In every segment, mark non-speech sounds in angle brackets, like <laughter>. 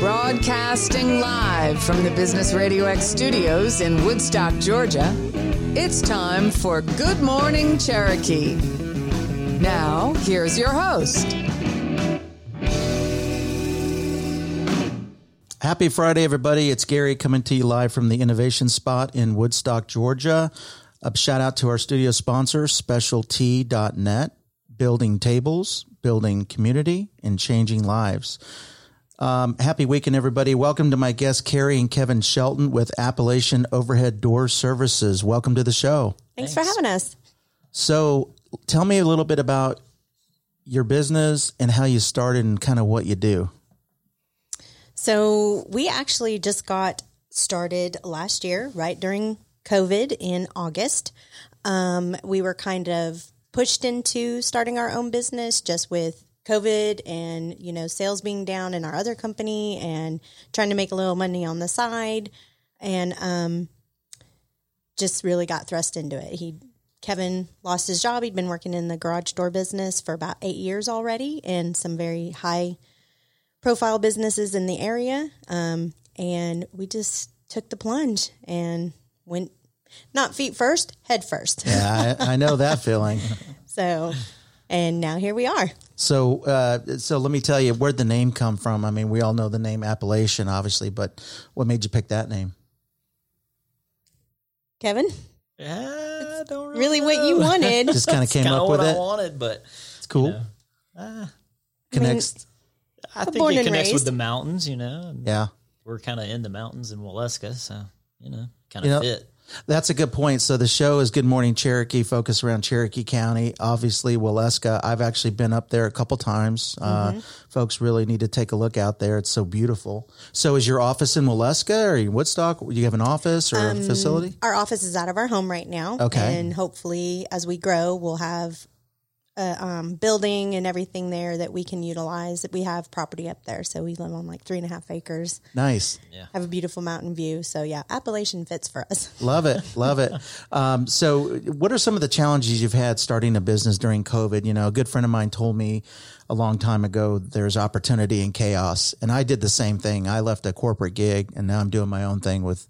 Broadcasting live from the Business Radio X studios in Woodstock, Georgia, it's time for Good Morning Cherokee. Now, here's your host. Happy Friday, everybody. It's Gary coming to you live from the Innovation Spot in Woodstock, Georgia. A shout out to our studio sponsor, specialty.net, building tables, building community, and changing lives. Um, happy weekend, everybody. Welcome to my guests, Carrie and Kevin Shelton with Appalachian Overhead Door Services. Welcome to the show. Thanks, for having us. So, tell me a little bit about your business and how you started and kind of what you do. So, we actually just got started last year, right during COVID in August. Um, we were kind of pushed into starting our own business just with COVID and, you know, sales being down in our other company and trying to make a little money on the side. And um, just really got thrust into it. He, Kevin lost his job. He'd been working in the garage door business for about eight years already in some very high profile businesses in the area. Um, and we just took the plunge and went not feet first, head first. Yeah, I, I know that <laughs> feeling. so, and now here we are. So, uh, so let me tell you where'd the name come from. I mean, we all know the name Appalachian, obviously, but what made you pick that name? Kevin, Yeah, I don't really what you <laughs> wanted. Just kind of came kind up what with I it. wanted, but It's cool. you know, ah, Connects. I think born it and connects with the mountains. You know, yeah, we're kind of in the mountains in Waleska, so you know, kind You of know, fit. That's a good point. So the show is Good Morning Cherokee, focused around Cherokee County. Obviously, Waleska. I've actually been up there a couple times. Uh, folks really need to take a look out there. It's so beautiful. So, is your office in Waleska or in Woodstock? Do you have an office or a facility? our office is out of our home right now. Okay. And hopefully, as we grow, we'll have a um, building and everything there that we can utilize. We have property up there. So we live on like three and a half acres, Nice. have a beautiful mountain view. So, yeah, Appalachian fits for us. <laughs> Love it. Love it. Um, so, what are some of the challenges you've had starting a business during COVID? You know, a good friend of mine told me a long time ago there's opportunity in chaos. And I did the same thing. I left a corporate gig and now I'm doing my own thing with,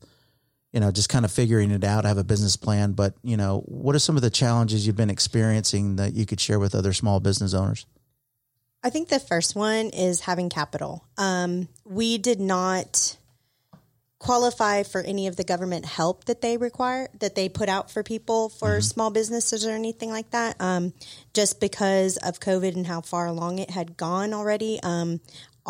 you know, just kind of figuring it out. Have a business plan. But, you know, what are some of the challenges you've been experiencing that you could share with other small business owners? I think the first one is having capital. Um, we did not qualify for any of the government help that they require that they put out for people for small businesses or anything like that. Um, just because of COVID and how far along it had gone already. Um,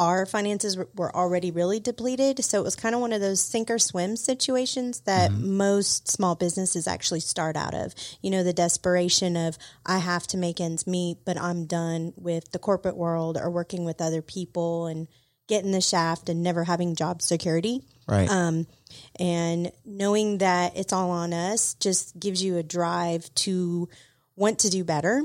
our finances were- already really depleted. So it was kind of one of those sink or swim situations that most small businesses actually start out of. You know, the desperation of, I have to make ends meet, but I'm done with the corporate world or working with other people and getting the shaft and never having job security. Right. Um, and knowing that it's all on us just gives you a drive to want to do better.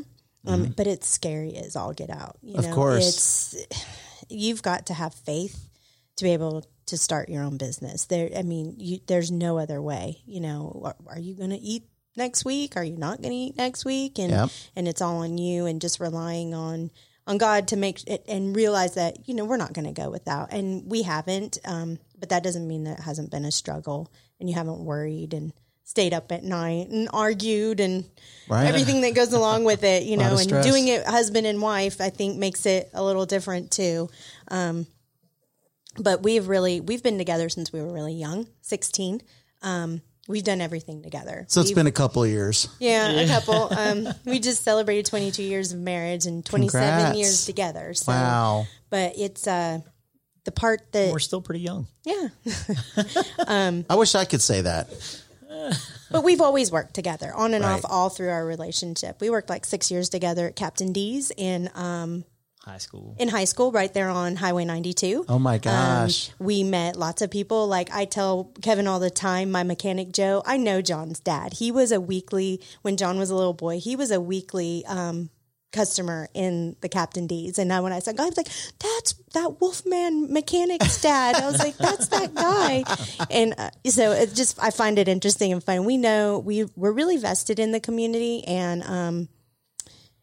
Um, But it's scary as all get out. You Of course. it's you've got to have faith to be able to start your own business. There, I mean, you, there's no other way. You know, are, are you going to eat next week? Are you not going to eat next week? And Yep. and it's all on you, and just relying on on God to make it and realize that you know we're not going to go without, and we haven't. Um, but that doesn't mean that it hasn't been a struggle, and you haven't worried and stayed up at night and argued and Right. everything that goes along with it. You <laughs> know, and doing it husband and wife, I think makes it a little different too. Um, but we've really we've been together since we were really young, sixteen. Um, we've done everything together. so, it's We've- been a couple of years. yeah, a couple. <laughs> Um, we just celebrated 22 years of marriage and 27 Congrats. years together. So, Wow. but it's uh, the part that We're still pretty young. yeah. <laughs> I wish I could say that. But we've always worked together on and Right. off all through our relationship. We worked like six years together at Captain D's in um, High school. in high school, right there on Highway 92. Oh, my Um, gosh. we met lots of people. Like I tell Kevin all the time, my mechanic Joe, I know John's dad. He was a weekly, when John was a little boy, he was a weekly um, customer in the Captain D's. And now when I said, I was like, that's that Wolfman mechanic's dad. I was like, that's that guy. <laughs> And uh, so it just, I find it interesting and fun. We know we, we're really vested in the community and, um,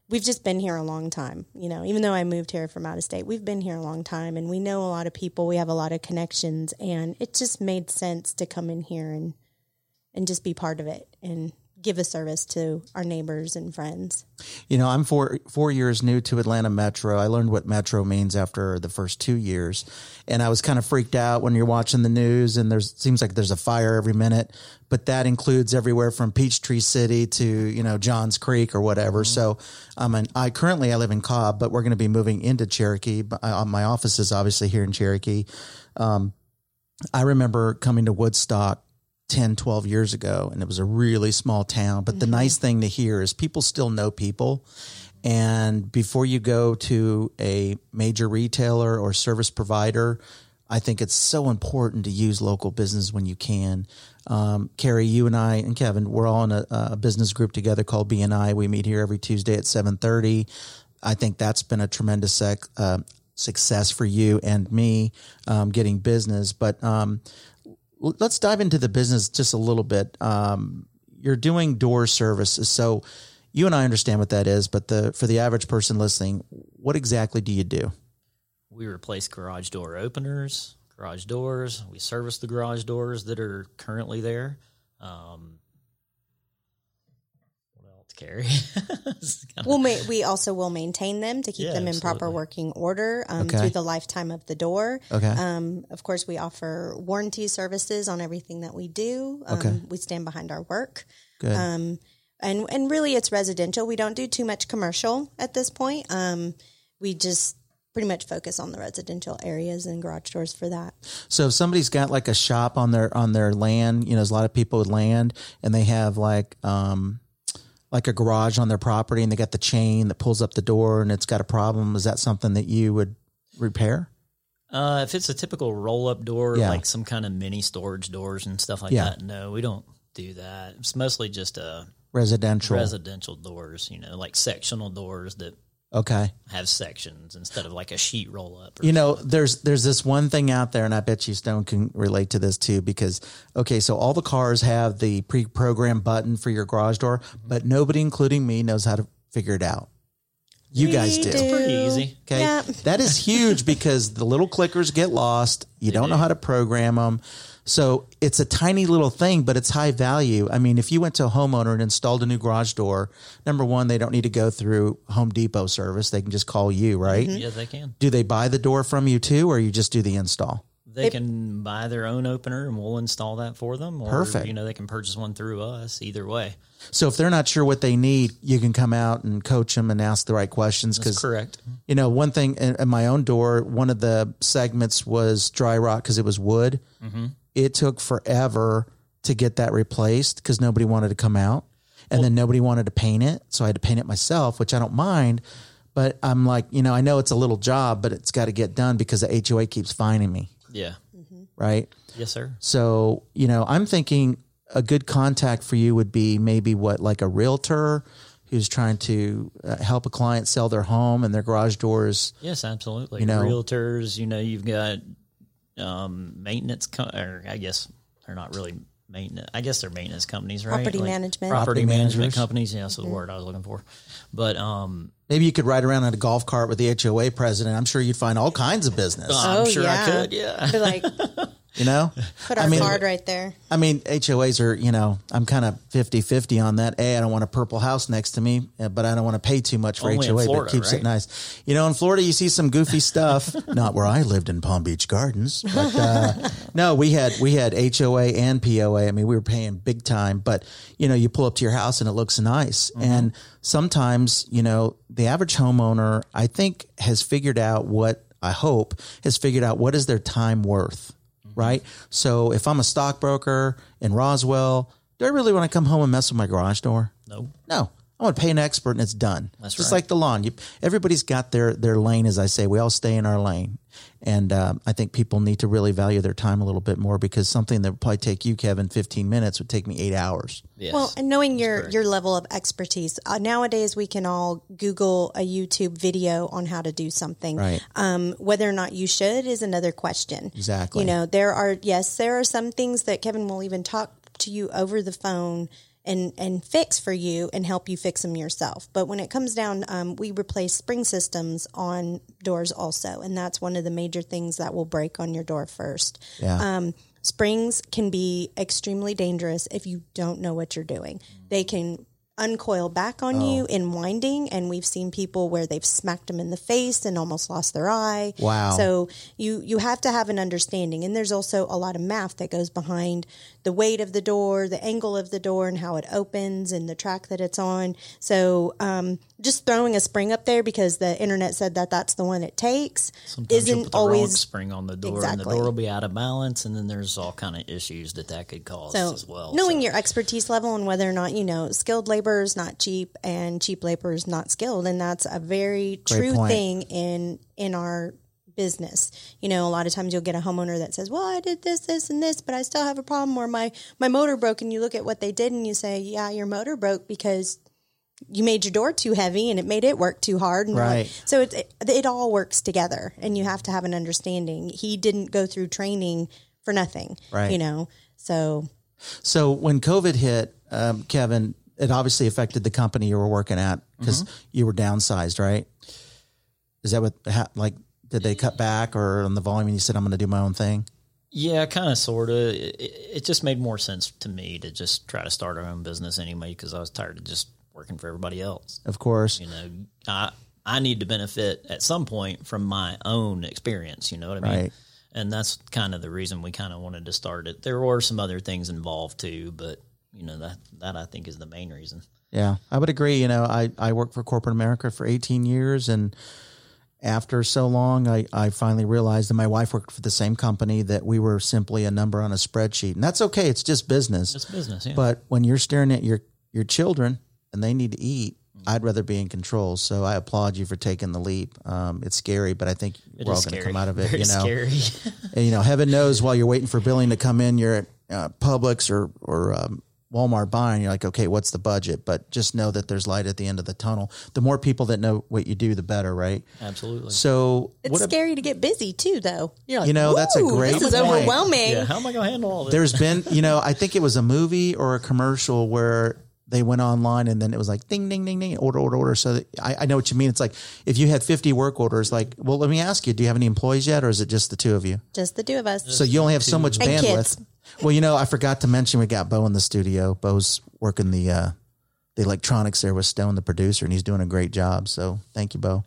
we've just been here a long time. You know, even though I moved here from out of state, we've been here a long time and we know a lot of people. We have a lot of connections and it just made sense to come in here and and just be part of it and give a service to our neighbors and friends. You know, I'm four four years new to Atlanta Metro. I learned what Metro means after the first two years, and I was kind of freaked out when you're watching the news and there's seems like there's a fire every minute. But that includes everywhere from Peachtree City to you know Johns Creek or whatever. So, um, and I currently I live in Cobb, but we're going to be moving into Cherokee. But I, my office is obviously here in Cherokee. Um, I remember coming to Woodstock 10, 12 years ago, and it was a really small town. But the nice thing to hear is people still know people. And before you go to a major retailer or service provider, I think it's so important to use local business when you can. Um, Carrie, you and I and Kevin, we're all in a, a business group together called BNI. We meet here every Tuesday at seven thirty. I think that's been a tremendous sec, uh, success for you and me um, getting business. But um, let's dive into the business just a little bit. Um, you're doing door services, so you and I understand what that is. But the for the average person listening, what exactly do you do? We replace garage door openers, garage doors. We service the garage doors that are currently there. Um, what else, Carrie? It's kinda- We'll ma- we also will maintain them to keep Yeah, them in proper working order um, Okay. through the lifetime of the door. Okay. Um, of course, we offer warranty services on everything that we do. Um, Okay. We stand behind our work. Good. Um, and and really, it's residential. We don't do too much commercial at this point. Um, we just pretty much focus on the residential areas and garage doors for that. So if somebody's got like a shop on their on their land, you know, there's a lot of people with land, and they have like um like a garage on their property, and they got the chain that pulls up the door, and it's got a problem. Is that something that you would repair? Uh, if it's a typical roll up door, Yeah. like some kind of mini storage doors and stuff like Yeah. that, no, we don't do that. It's mostly just uh, Residential. residential doors, you know, like sectional doors that okay. have sections instead of like a sheet roll up. You know, there's there's this one thing out there, and I bet you Stone can relate to this too, because okay, so all the cars have the pre-programmed button for your garage door, but nobody, including me, knows how to figure it out. You guys We do. It's pretty easy. Okay. Yeah. That is huge because the little clickers get lost. You don't know how to program them. So it's a tiny little thing, but it's high value. I mean, if you went to a homeowner and installed a new garage door, number one, they don't need to go through Home Depot service. They can just call you, right? Mm-hmm. Yeah, they can. Do they buy the door from you too, or you just do the install? They can buy their own opener and we'll install that for them. Or, Perfect. You know, they can purchase one through us. Either way, So if they're not sure what they need, you can come out and coach them and ask the right questions. that's Because correct. You know, one thing in, in my own door, one of the segments was dry rot because it was wood. It took forever to get that replaced because nobody wanted to come out. And then nobody wanted to paint it. So I had to paint it myself, which I don't mind. But I'm like, you know, I know it's a little job, but it's got to get done because the HOA keeps finding me. Yeah. Right. Yes, sir. So, you know, I'm thinking a good contact for you would be maybe what, like a realtor who's trying to uh, help a client sell their home and their garage doors. Yes, absolutely. You know- Realtors, you know, you've got um, maintenance, co- or I guess they're not really maintenance. I guess they're maintenance companies, right? Property management. Property, Property management companies. Yeah, that's the word I was looking for. But um, Maybe you could ride around on a golf cart with the HOA president. I'm sure you'd find all kinds of business. I'm Oh, sure yeah. I could. Yeah. Be like, <laughs> You know, put our I mean, card right there. I mean, HOAs are, you know, I'm kind of 50 50 on that. A, I don't want a purple house next to me, uh, but I don't want to pay too much for Only in HOA, but it keeps it nice. You know, in Florida, you see some goofy stuff. <laughs> Not where I lived in Palm Beach Gardens, but uh, <laughs> no, we had we had HOA and POA. I mean, we were paying big time, but you know, you pull up to your house and it looks nice. Mm-hmm. And sometimes, you know, the average homeowner, I think, has figured out what I hope has figured out what is their time worth. Mm-hmm. right? So if I'm a stockbroker in Roswell, do I really want to come home and mess with my garage door? No. No. I want to pay an expert and it's done. That's Just right. like the lawn. You, everybody's got their, their lane, as I say. We all stay in our lane. And um, I think people need to really value their time a little bit more because something that would probably take you, Kevin, 15 minutes would take me eight hours. Yes. Well, and knowing your your level of expertise, uh, nowadays we can all Google a YouTube video on how to do something. Right. Um, whether or not you should is another question. Exactly. You know, there are yes, there are some things that Kevin will even talk to you over the phone. And and fix for you and help you fix them yourself. But when it comes down, um, we replace spring systems on doors also, and that's one of the major things that will break on your door first. Yeah. Um, springs can be extremely dangerous if you don't know what you're doing. They can uncoil back on Oh. you in winding and we've seen people where they've smacked them in the face and almost lost their eye Wow. so you you have to have an understanding and there's also a lot of math that goes behind the weight of the door the angle of the door and how it opens and the track that it's on so um, just throwing a spring up there because the internet said that that's the one it takes Sometimes you'll isn't put the wrong always spring on the door, and the door will be out of balance, and then there's all kind of issues that that could cause So as well. knowing So- your expertise level and whether or not you know skilled labor is not cheap and cheap labor is not skilled, and that's a very true point. thing in in our business. You know, a lot of times you'll get a homeowner that says, "Well, I did this, this, and this, but I still have a problem," or my my motor broke, and you look at what they did, and you say, "Yeah, your motor broke because." You made your door too heavy and it made it work too hard. And Right. So it, it, it all works together and you have to have an understanding. He didn't go through training for nothing. Right. You know, so So when COVID hit, um, Kevin, it obviously affected the company you were working at because you were downsized, right? Is that what, ha- like, did they cut back or on the volume and you said, I'm going to do my own thing? Yeah, kind of, sort of. It, it just made more sense to me to just try to start our own business anyway because I was tired of just working for everybody else. Of course. You know, I I need to benefit at some point from my own experience. You know what I mean? Right. And that's kind of the reason we kind of wanted to start it. There were some other things involved too, but you know that that I think is the main reason. Yeah, I would agree. You know, I, I worked for corporate America for 18 years and after so long, I, I finally realized that my wife worked for the same company that we were simply a number on a spreadsheet. And that's okay. It's just business. It's business, yeah. But when you're staring at your, your children and they need to eat, I'd rather be in control. So I applaud you for taking the leap. Um, it's scary, but I think It we're all going to come out of it. Very you know, scary. and, you know, heaven knows while you're waiting for billing to come in, you're at uh, Publix or or um, Walmart buying. You're like, okay, what's the budget? But just know that there's light at the end of the tunnel. The more people that know what you do, the better, right? Absolutely. So, It's what a- scary to get busy too, though. You're like, You know, that's a great This is point." overwhelming. yeah, how am I going to handle all this? there's been, <laughs> you know, I think it was a movie or a commercial where they went online and then it was like ding, ding, ding, ding, order, order, order. So that, I, I know what you mean. It's like if you had 50 work orders, like, well, let me ask you, do you have any employees yet, or is it just the two of you? Just the two of us. So you only have so much And bandwidth. kids. Well, you know, I forgot to mention we got Bo in the studio. Bo's working the uh, the electronics there with Stone, the producer, and he's doing a great job. So thank you, Bo.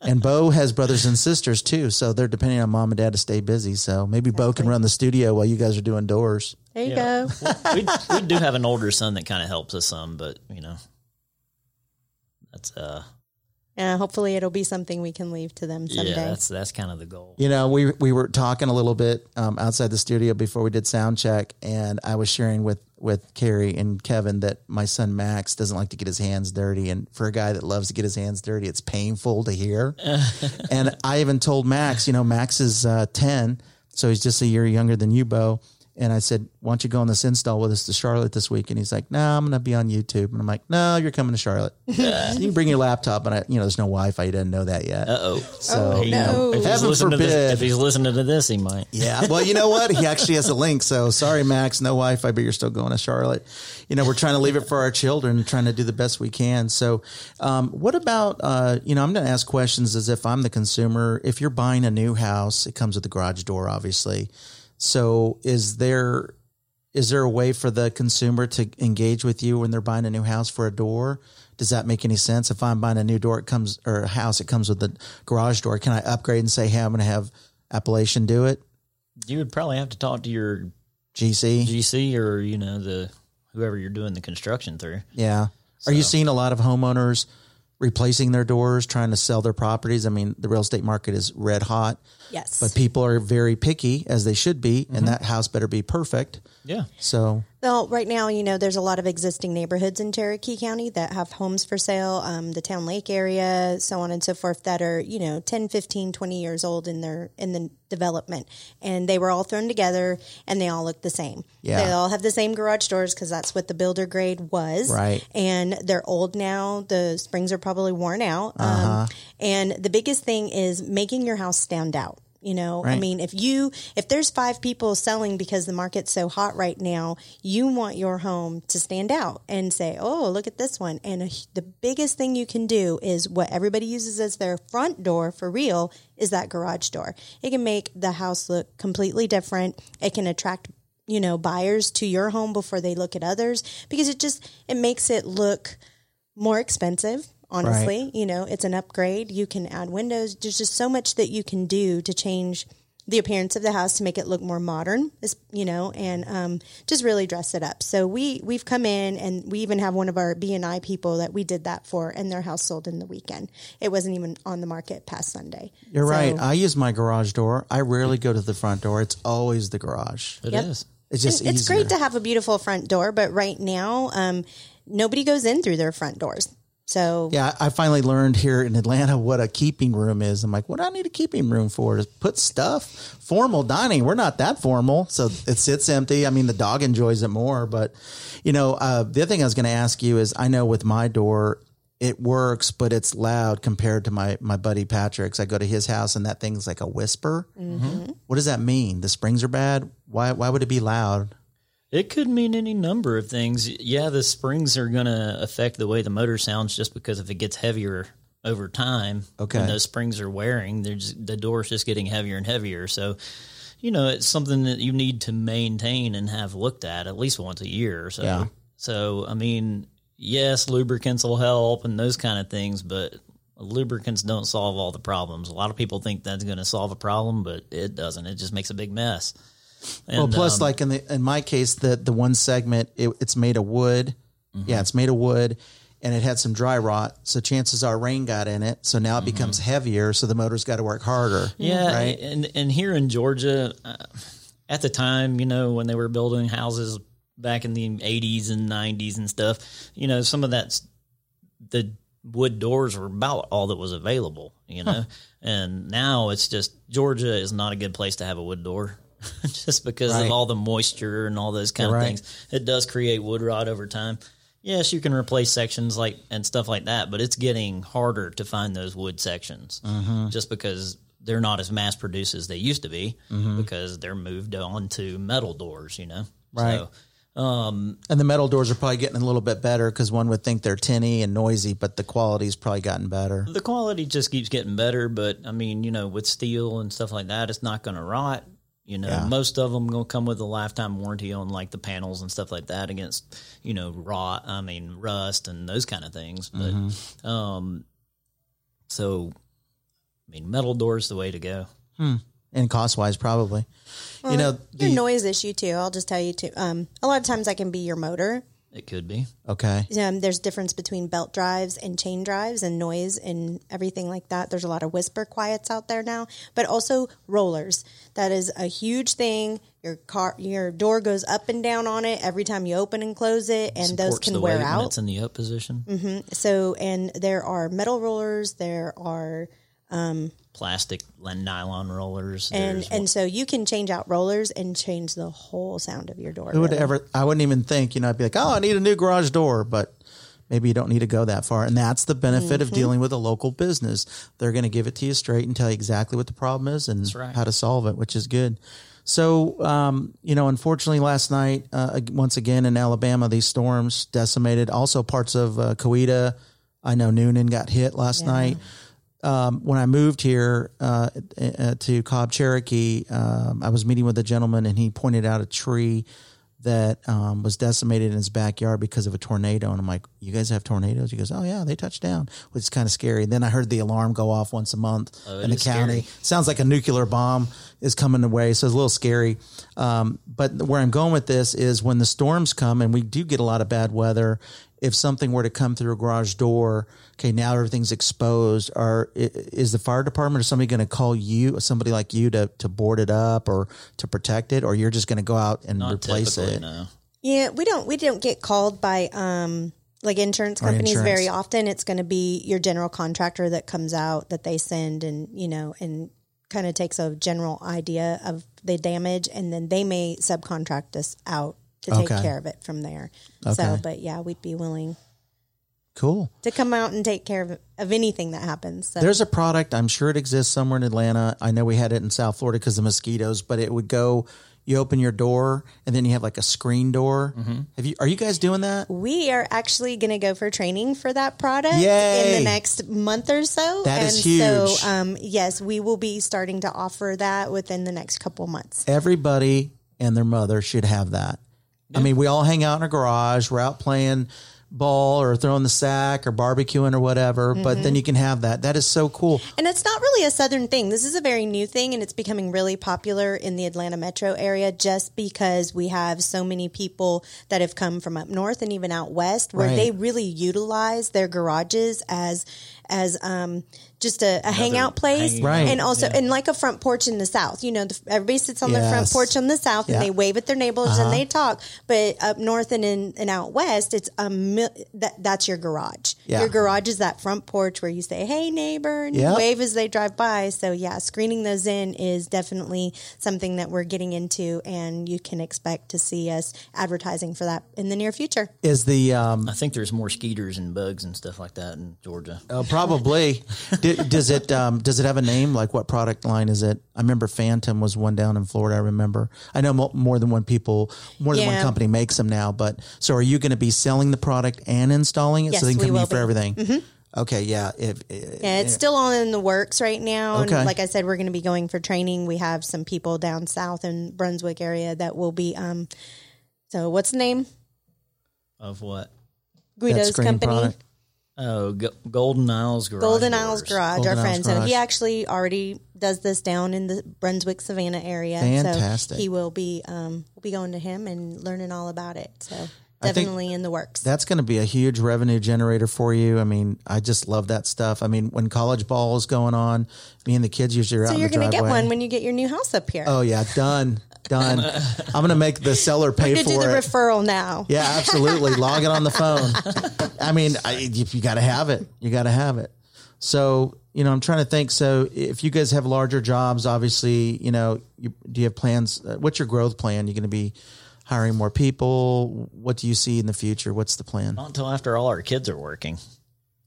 And Bo <laughs> has brothers and sisters too, so they're depending on mom and dad to stay busy. So maybe Bo can run the studio while you guys are doing doors. There you Yeah. go. <laughs> we, we do have an older son that kind of helps us some, but you know, that's uh, Yeah, hopefully it'll be something we can leave to them someday. yeah, that's that's kind of the goal. You know, we we were talking a little bit um, outside the studio before we did sound check, and I was sharing with with Carrie and Kevin that my son Max doesn't like to get his hands dirty, and for a guy that loves to get his hands dirty, it's painful to hear. <laughs> and I even told Max, you know, Max is uh, ten, so he's just a year younger than you, Bo. And I said, "Why don't you go on this install with us to Charlotte this week?" And he's like, "No, I'm going to be on YouTube." And I'm like, "No, you're coming to Charlotte. <laughs> you can bring your laptop." And I, you know, there's no Wi-Fi. He doesn't know that yet. Uh oh. So He, no. if, he's Heaven listening to this, forbid. if he's listening to this, he might. <laughs> Yeah. Well, you know what? He actually has a link. So sorry, Max, no Wi Fi, but you're still going to Charlotte. You know, we're trying to leave it for our children, trying to do the best we can. So, um, what about, uh, you know, I'm going to ask questions as if I'm the consumer. If you're buying a new house, it comes with a garage door, obviously. So is there, is there a way for the consumer to engage with you when they're buying a new house for a door? Does that make any sense? If I'm buying a new door, it comes or a house, it comes with the garage door. Can I upgrade and say, "Hey, I'm going to have Appalachian do it"? You would probably have to talk to your GC. GC or you know the whoever you're doing the construction through. Yeah. Are you seeing a lot of homeowners replacing their doors, trying to sell their properties? I mean, the real estate market is red hot, yes. but people are very picky as they should be, and that house better be perfect. Yeah. So, Well, right now, you know, there's a lot of existing neighborhoods in Cherokee County that have homes for sale, um, the Towne Lake area, so on and so forth, that are, you know, 10, 15, 20 years old in their in the development. And they were all thrown together and they all look the same. Yeah. They all have the same garage doors because that's what the builder grade was. Right. And they're old now. The springs are probably worn out. Uh Um, and the biggest thing is making your house stand out. You know, I mean, if you if there's five people selling because the market's so hot right now, you want your home to stand out and say, "Oh, look at this one." And a, the biggest thing you can do is what everybody uses as their front door for real is that garage door. It can make the house look completely different. It can attract you know buyers to your home before they look at others because it just it makes it look more expensive honestly you know it's an upgrade you can add windows there's just so much that you can do to change the appearance of the house to make it look more modern you know and um, just really dress it up so we we've come in and we even have one of our bni people that we did that for and their house sold in the weekend it wasn't even on the market past sunday You're So- right. I use my garage door. I rarely go to the front door. It's always the garage. It is. Yep. It's just it's easier. great to have a beautiful front door, but right now, um, nobody goes in through their front doors. So Yeah, I finally learned here in Atlanta what a keeping room is. I'm like, what do I need a keeping room for? To put stuff? Formal dining. We're not that formal. So it sits empty. I mean, the dog enjoys it more. But, you know, uh, the other thing I was going to ask you is I know with my door, it works, but it's loud compared to my, my buddy Patrick's. I go to his house and that thing's like a whisper. What does that mean? The springs are bad? Why, why would it be loud? It could mean any number of things. Yeah, the springs are going to affect the way the motor sounds just because if it gets heavier over time, Okay. when those springs are wearing, just, the door's just getting heavier and heavier. So, you know, it's something that you need to maintain and have looked at at least once a year so. Yeah. So, I mean, yes, lubricants will help and those kind of things, but lubricants don't solve all the problems. A lot of people think that's going to solve a problem, but it doesn't. It just makes a big mess. Well, plus, um, like in the in my case, the the one segment it, it's made of wood. Mm-hmm. Yeah, it's made of wood, and it had some dry rot. So chances are rain got in it. So now it becomes heavier. So the motor's got to work harder. Mm-hmm. Yeah, right. and and here in Georgia, uh, at the time, you know, when they were building houses back in the '80s and '90s and stuff, you know, some of that's the wood doors were about all that was available, you know, and now it's just Georgia is not a good place to have a wood door. <laughs> just because Right. of all the moisture and all those kind You're of right. things, it does create wood rot over time. Yes, you can replace sections like and stuff like that, but it's getting harder to find those wood sections Mm-hmm. just because they're not as mass produced as they used to be because they're moved on to metal doors, you know. Right. So, um, And the metal doors are probably getting a little bit better because one would think they're tinny and noisy, but the quality's probably gotten better. the quality just keeps getting better, but I mean, you know, with steel and stuff like that, it's not going to rot. You know, Yeah. most of them going to come with a lifetime warranty on like the panels and stuff like that against, you know, rot. I mean, rust and those kind of things. But, Mm-hmm. um, so, I mean, metal doors the way to go. Hmm. And cost wise, probably. you know, your the, noise issue too. I'll just tell you too. Um, a lot of times I can be your motor. It could be. okay. Um, there's difference between belt drives and chain drives and noise and everything like that. There's a lot of whisper quiets out there now, but also rollers. That is a huge thing. Your car, your door goes up and down on it every time you open and close it, and those can the wear out. It's in the up position. So, and there are metal rollers. There are Plastic and nylon rollers. and and so you can change out rollers and change the whole sound of your door. Who would really. ever? I wouldn't even think. You know, I'd be like, oh, I need a new garage door, but maybe you don't need to go that far. And that's the benefit of dealing with a local business. They're going to give it to you straight and tell you exactly what the problem is and right. how to solve it, which is good. So, um, you know, unfortunately, last night, uh, once again in Alabama, these storms decimated also parts of uh, Coweta. I know Newnan got hit last night. Um, when I moved here uh, uh, to Cobb Cherokee, um, I was meeting with a gentleman and he pointed out a tree that um, was decimated in his backyard because of a tornado. And I'm like, "You guys have tornadoes?" He goes, "Oh yeah, they touch down," which is kind of scary. then I heard the alarm go off once a month Oh, in the county. scary. Sounds like a nuclear bomb is coming away, so it's a little scary. Um, but where I'm going with this is when the storms come, and we do get a lot of bad weather. If something were to come through a garage door, okay, now everything's exposed. Are i- is the fire department or somebody going to call you, somebody like you, to to board it up or to protect it, or you're just going to go out and not replace it? no. Yeah, we don't we don't get called by um like insurance companies insurance. very often. It's going to be your general contractor that comes out that they send and you know and kind of takes a general idea of the damage and then they may subcontract us out to take Okay. care of it from there. Okay. So, but yeah, we'd be willing. Cool. to come out and take care of, of anything that happens. So. There's a product, I'm sure it exists somewhere in Atlanta. I know we had it in South Florida because of mosquitoes, but it would go, you open your door and then you have like a screen door. Mm-hmm. Have you, are you guys doing that? we are actually going to go for training for that product in the next month or so. That and is huge. So, um, yes, we will be starting to offer that within the next couple months. Everybody and their mother should have that. I mean, we all hang out in a garage, we're out playing ball or throwing the sack or barbecuing or whatever, but Mm-hmm. then you can have that. That is so cool. And it's not really a southern thing. This is a very new thing and it's becoming really popular in the Atlanta metro area just because we have so many people that have come from up north and even out west where Right. they really utilize their garages as as um just a, a hangout place hanging Right. and also and like a front porch in the south you know the, everybody sits on their front porch on the south Yeah. Uh-huh. and they wave at their neighbors and they talk but up north and in and out west it's a mil- that that's your garage Yeah. your garage is that front porch where you say hey neighbor and Yep. you wave as they drive by so yeah screening those in is definitely something that we're getting into and you can expect to see us advertising for that in the near future Is the, um, I think there's more skeeters and bugs and stuff like that in Georgia. uh, probably, <laughs> D- does it, um, does it have a name? Like what product line is it? I remember Phantom was one down in Florida. I remember, I know mo- more than one people, more than one company makes them now, but so are you going to be selling the product and installing it Yes, so they can we come to you will for be. Mm-hmm. everything? Okay. Yeah. If, Yeah, it's still all in the works right now. Okay. And like I said, we're going to be going for training. We have some people down south in Brunswick area that will be. Um, so what's the name? Of what? Guido's company, product? Oh, Go- Golden Isles Garage. Golden Doors. Isles Garage. Golden our Isles friend, so Garage. he actually already does this down in the Brunswick Savannah area. Fantastic. So he will be. Um, we'll be going to him and learning all about it. So definitely in the works. That's going to be a huge revenue generator for you. I mean, I just love that stuff. I mean, when college ball is going on, me and the kids usually are out so in you're the going to get one when you get your new house up here. oh yeah, done, done. I'm going to make the seller pay you for do the it. referral now. yeah, absolutely. Log it on the phone. <laughs> I mean, I, you, you got to have it. You got to have it. So, you know, I'm trying to think. So, if you guys have larger jobs, obviously, you know, you, do you have plans? Uh, what's your growth plan? You're going to be hiring more people. What do you see in the future? What's the plan? Not until after all our kids are working.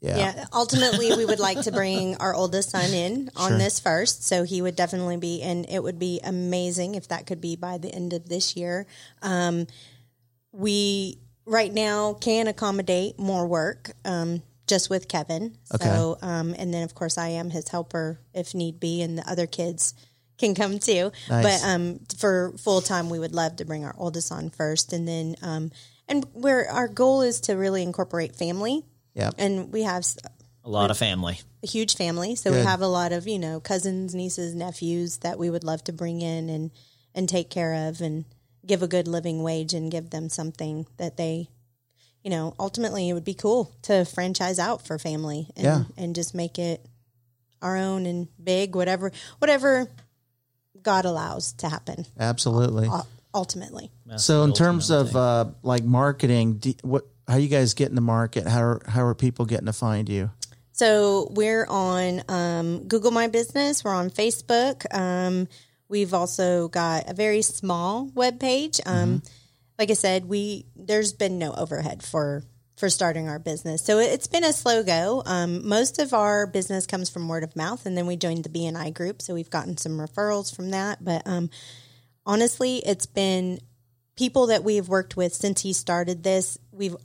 Yeah. Yeah. Ultimately, we would like to bring our oldest son in on this first. So he would definitely be, and it would be amazing if that could be by the end of this year. Um, we right now can accommodate more work um, just with Kevin. Okay. So, um, and then of course I am his helper if need be, and the other kids can come too. Nice. But um, for full time, we would love to bring our oldest on first, and then um, and where our goal is to really incorporate family. Yeah. And we have a lot of family. a huge family, so Good. we have a lot of you know cousins, nieces, nephews that we would love to bring in and and take care of and give a good living wage and give them something that they, you know, ultimately it would be cool to franchise out for family and Yeah. and just make it our own and big, whatever whatever God allows to happen. Absolutely. u- Ultimately, So, in terms of uh, like marketing, do, what how you guys get in the market? How are, how are people getting to find you? So we're on um, Google My Business. We're on Facebook. Um, we've also got a very small web page. Um, Like I said, we there's been no overhead for for starting our business, so it- it's been a slow go. Um, most of our business comes from word of mouth, and then we joined the BNI group, so we've gotten some referrals from that. But um, honestly, it's been people that we've worked with since he started this. We've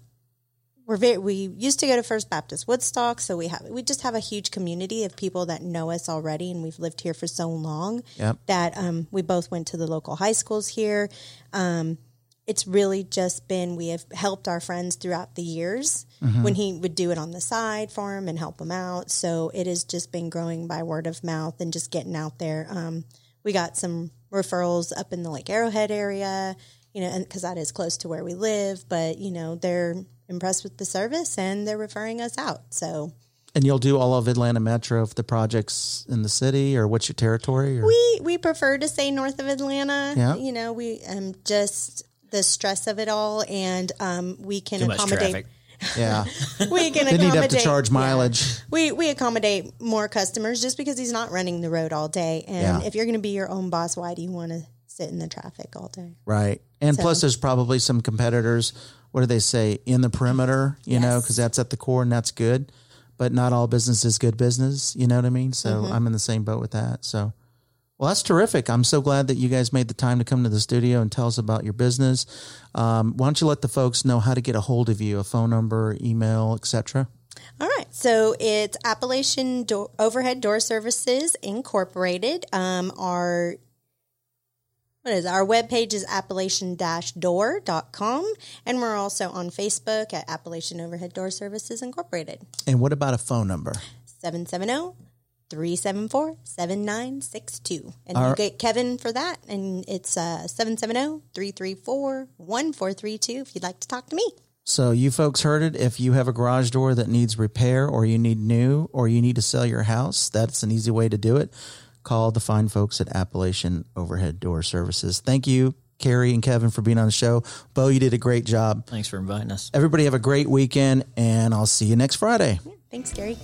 we're very we used to go to First Baptist Woodstock, so we have we just have a huge community of people that know us already, and we've lived here for so long Yep. that um, we both went to the local high schools here. Um, it's really just been we have helped our friends throughout the years when he would do it on the side for him and help him out. So it has just been growing by word of mouth and just getting out there. Um, we got some referrals up in the Lake Arrowhead area, you know, because that is close to where we live. But you know, they're impressed with the service and they're referring us out. So And you'll do all of Atlanta Metro if the projects in the city, or what's your territory? Or? we we prefer to stay north of Atlanta. Yeah. You know, we um just the stress of it all, and um, we can Too accommodate. <laughs> yeah, We can then accommodate. you'd have to charge yeah. mileage. We we accommodate more customers just because he's not running the road all day. And Yeah. if you're going to be your own boss, why do you want to sit in the traffic all day? Right. And plus, there's probably some competitors what do they say in the perimeter? You know, because that's at the core and that's good. But not all business is good business. You know what I mean? So I'm in the same boat with that. So. Well, that's terrific. I'm so glad that you guys made the time to come to the studio and tell us about your business. Um, why don't you let the folks know how to get a hold of you, a phone number, email, etc. All right. So it's Appalachian Door, Overhead Door Services Incorporated. Um, our what is it? our webpage is appalachian-door.com and we're also on Facebook at Appalachian Overhead Door Services Incorporated. And what about a phone number? 770-374-7962. And All you get Kevin for that and it's uh 770-334-1432 if you'd like to talk to me. So you folks heard it. If you have a garage door that needs repair or you need new or you need to sell your house, that's an easy way to do it. Call the fine folks at Appalachian Overhead Door Services. Thank you, Carrie and Kevin, for being on the show. Bo, you did a great job. Thanks for inviting us. Everybody have a great weekend and I'll see you next Friday. Thanks, Gary.